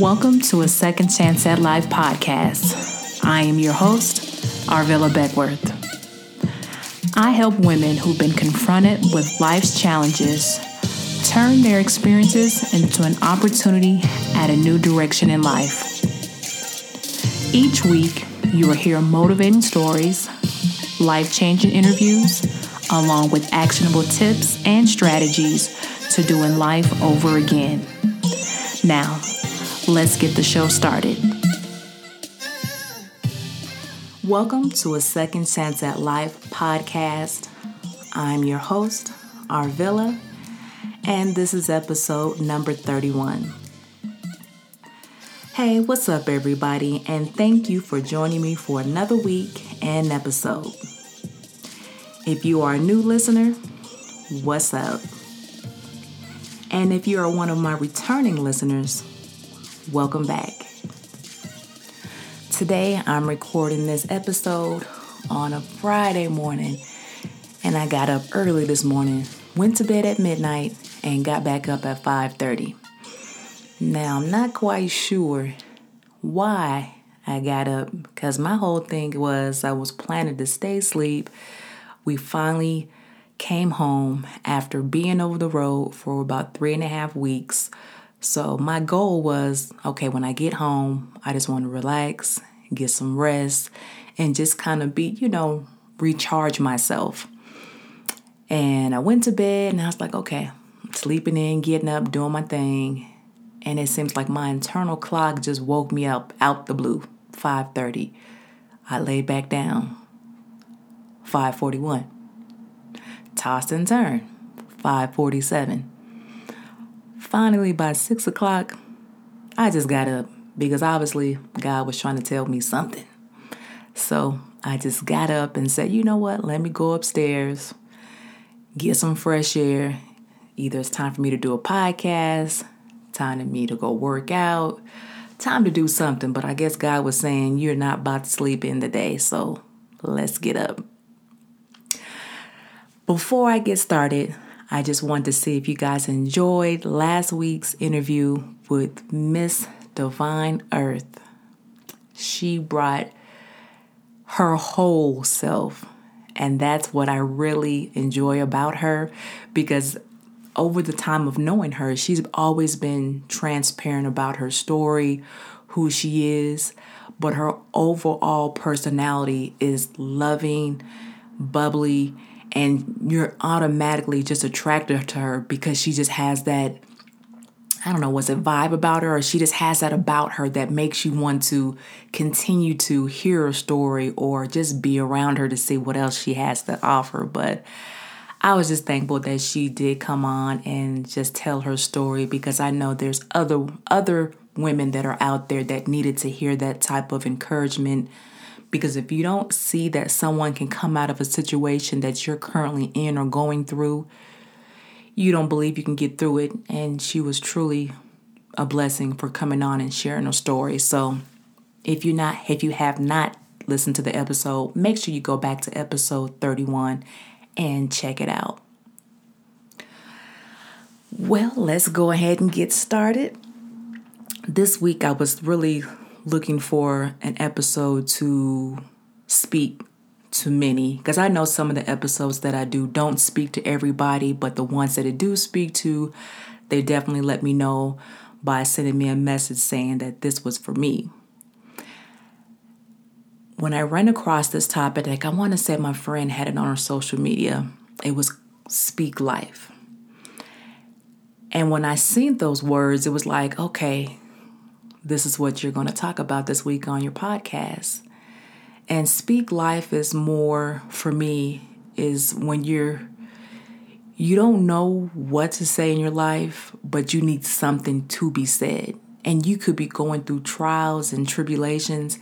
Welcome to a Second Chance at Life podcast. I am your host, Arvilla Beckworth. I help women who've been confronted with life's challenges turn their experiences into an opportunity at a new direction in life. Each week, you will hear motivating stories, life changing interviews, along with actionable tips and strategies to doing life over again. Now, let's get the show started. Welcome to a Second Chance at Life podcast. I'm your host, Arvilla, and this is episode number 31. Hey, what's up, everybody, and thank you for joining me for another week and episode. If you are a new listener, what's up? And if you are one of my returning listeners, welcome back. Today I'm recording this episode on a Friday morning, and I got up early this morning, went to bed at midnight, and got back up at 5:30. Now I'm not quite sure why I got up because my whole thing was I was planning to stay asleep. We finally came home after being over the road for about three and a half weeks so my goal was okay, when I get home, I just want to relax, get some rest, and just kind of be, you know, recharge myself. And I went to bed and I was like, okay, sleeping in, getting up, doing my thing. And it seems like my internal clock just woke me up out the blue, 5:30. I lay back down. 541. Tossed and turned. 547 finally, by six o'clock, I just got up because obviously God was trying to tell me something. So I just got up and said, you know what? Let me go upstairs, get some fresh air. Either it's time for me to do a podcast, time for me to go work out, time to do something. But I guess God was saying, you're not about to sleep in the day. So let's get up. Before I get started, I just wanted to see if you guys enjoyed last week's interview with Miss Divine Earth. She brought her whole self, and that's what I really enjoy about her because over the time of knowing her, she's always been transparent about her story, who she is, but her overall personality is loving, bubbly, and you're automatically just attracted to her because she just has that I don't know, was it vibe about her, or she just has that about her that makes you want to continue to hear her story or just be around her to see what else she has to offer. But I was just thankful that she did come on and just tell her story because I know there's other other women that are out there that needed to hear that type of encouragement because if you don't see that someone can come out of a situation that you're currently in or going through, you don't believe you can get through it. And she was truly a blessing for coming on and sharing her story. So if you not if you have not listened to the episode, make sure you go back to episode 31 and check it out. Well, let's go ahead and get started. This week I was really looking for an episode to speak to many because I know some of the episodes that I do don't speak to everybody, but the ones that I do speak to, they definitely let me know by sending me a message saying that this was for me. When I ran across this topic, like I want to say my friend had it on her social media, it was speak life. And when I seen those words, it was like, okay, this is what you're going to talk about this week on your podcast. And speak life is more for me is when you're you don't know what to say in your life, but you need something to be said. And you could be going through trials and tribulations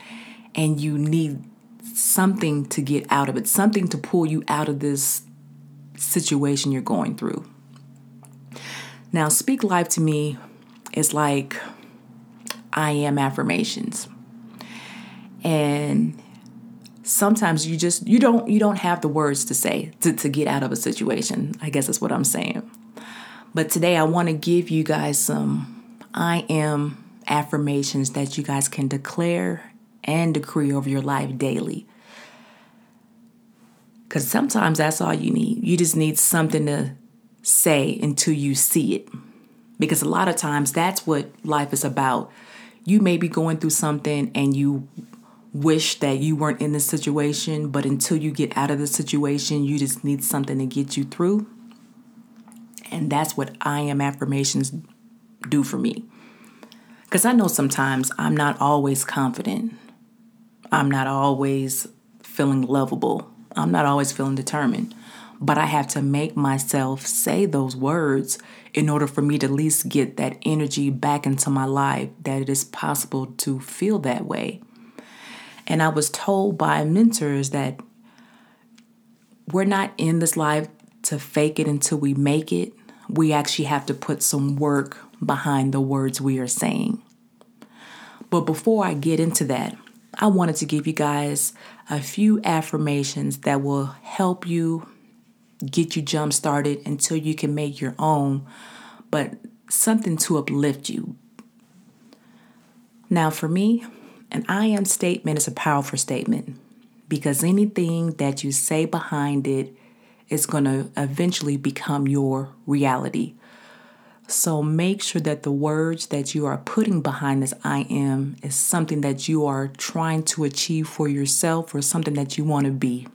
and you need something to get out of it, something to pull you out of this situation you're going through. Now, speak life to me is like I am affirmations. And sometimes you just you don't you don't have the words to say to, to get out of a situation. I guess that's what I'm saying. But today I want to give you guys some I am affirmations that you guys can declare and decree over your life daily. Because sometimes that's all you need. You just need something to say until you see it. Because a lot of times that's what life is about. You may be going through something and you wish that you weren't in this situation, but until you get out of the situation, you just need something to get you through. And that's what I am affirmations do for me. Because I know sometimes I'm not always confident. I'm not always feeling lovable. I'm not always feeling determined. But I have to make myself say those words in order for me to at least get that energy back into my life that it is possible to feel that way. And I was told by mentors that we're not in this life to fake it until we make it. We actually have to put some work behind the words we are saying. But before I get into that, I wanted to give you guys a few affirmations that will help you get you jump started until you can make your own, but something to uplift you. Now, for me, an I am statement is a powerful statement because anything that you say behind it is going to eventually become your reality. So make sure that the words that you are putting behind this I am is something that you are trying to achieve for yourself or something that you want to be.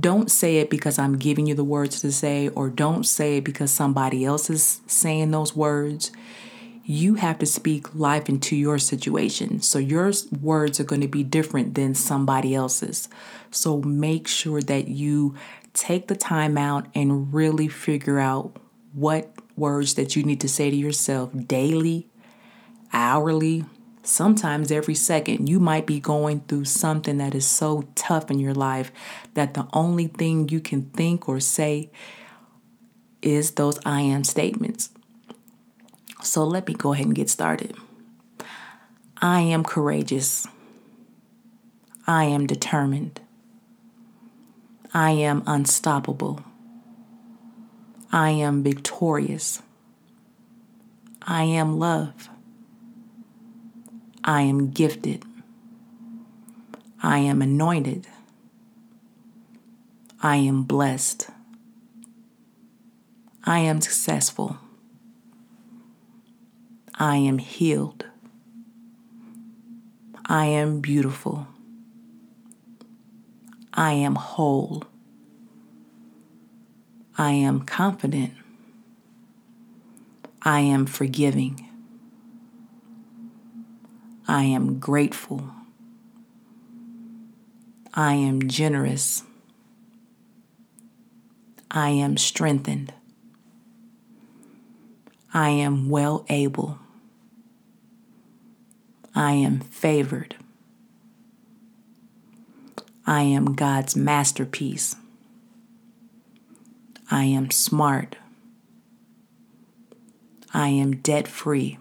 Don't say it because I'm giving you the words to say, or don't say it because somebody else is saying those words. You have to speak life into your situation. So your words are going to be different than somebody else's. So make sure that you take the time out and really figure out what words that you need to say to yourself daily, hourly, sometimes every second. You might be going through something that is so tough in your life that the only thing you can think or say is those I am statements. So let me go ahead and get started. I am courageous. I am determined. I am unstoppable. I am victorious. I am love. I am gifted. I am anointed. I am blessed. I am successful. I am healed. I am beautiful. I am whole. I am confident. I am forgiving. I am grateful. I am generous. I am strengthened. I am well able. I am favored. I am God's masterpiece. I am smart. I am debt free.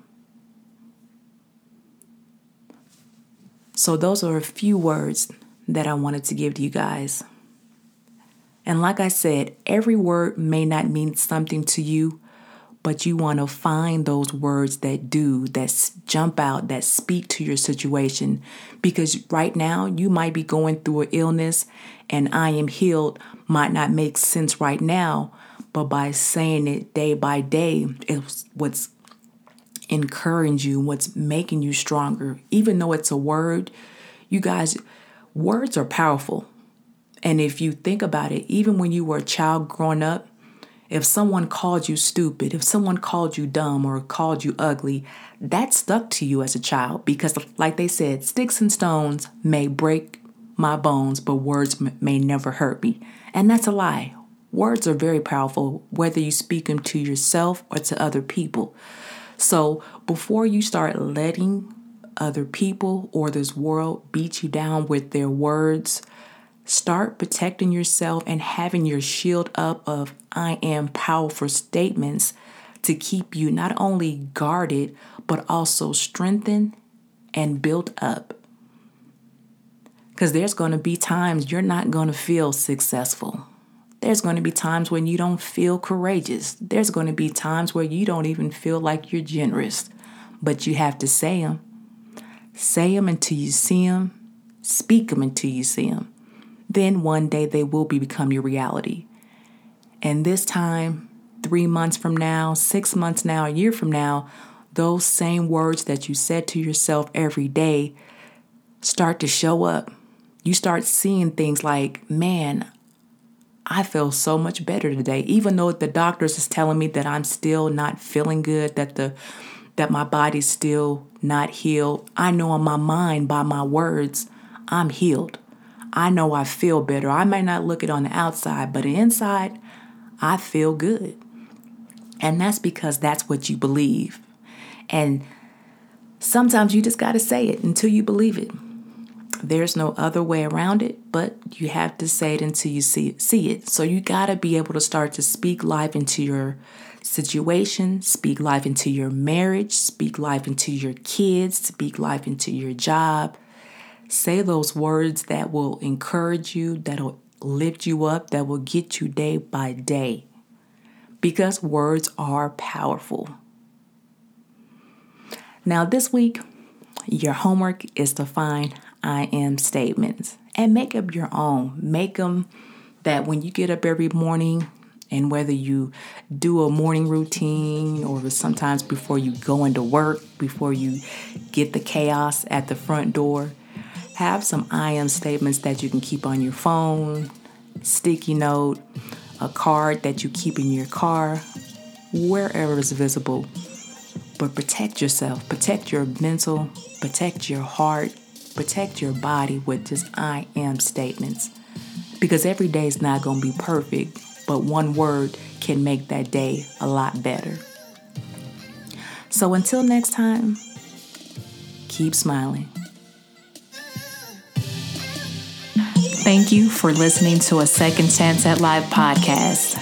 So, those are a few words that I wanted to give to you guys. And like I said, every word may not mean something to you, but you want to find those words that do, that jump out, that speak to your situation. Because right now, you might be going through an illness, and I am healed might not make sense right now, but by saying it day by day, it's what's encouraging you, what's making you stronger. Even though it's a word, you guys, words are powerful. And if you think about it, even when you were a child growing up, if someone called you stupid, if someone called you dumb or called you ugly, that stuck to you as a child because, like they said, sticks and stones may break my bones, but words may never hurt me. And that's a lie. Words are very powerful, whether you speak them to yourself or to other people. So before you start letting other people or this world beat you down with their words, Start protecting yourself and having your shield up of I am powerful statements to keep you not only guarded, but also strengthened and built up. Because there's going to be times you're not going to feel successful. There's going to be times when you don't feel courageous. There's going to be times where you don't even feel like you're generous, but you have to say them. Say them until you see them. Speak them until you see them. Then one day they will be become your reality. And this time, three months from now, six months now, a year from now, those same words that you said to yourself every day start to show up. You start seeing things like, man, I feel so much better today. Even though the doctors is telling me that I'm still not feeling good, that the that my body's still not healed. I know in my mind by my words, I'm healed. I know I feel better. I may not look it on the outside, but inside, I feel good. And that's because that's what you believe. And sometimes you just got to say it until you believe it. There's no other way around it, but you have to say it until you see it. See it. So you got to be able to start to speak life into your situation, speak life into your marriage, speak life into your kids, speak life into your job. Say those words that will encourage you, that'll lift you up, that will get you day by day. Because words are powerful. Now, this week, your homework is to find I am statements and make up your own. Make them that when you get up every morning, and whether you do a morning routine or sometimes before you go into work, before you get the chaos at the front door, have some I am statements that you can keep on your phone, sticky note, a card that you keep in your car, wherever is visible. But protect yourself, protect your mental, protect your heart, protect your body with just I am statements. Because every day is not going to be perfect, but one word can make that day a lot better. So until next time, keep smiling. Thank you for listening to a Second Chance at Life podcast.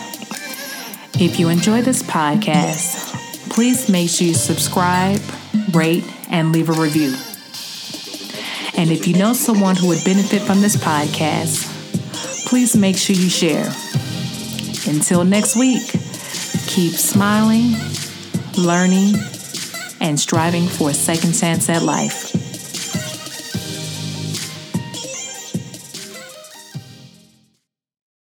If you enjoy this podcast, please make sure you subscribe, rate, and leave a review. And if you know someone who would benefit from this podcast, please make sure you share. Until next week, keep smiling, learning, and striving for a second chance at life.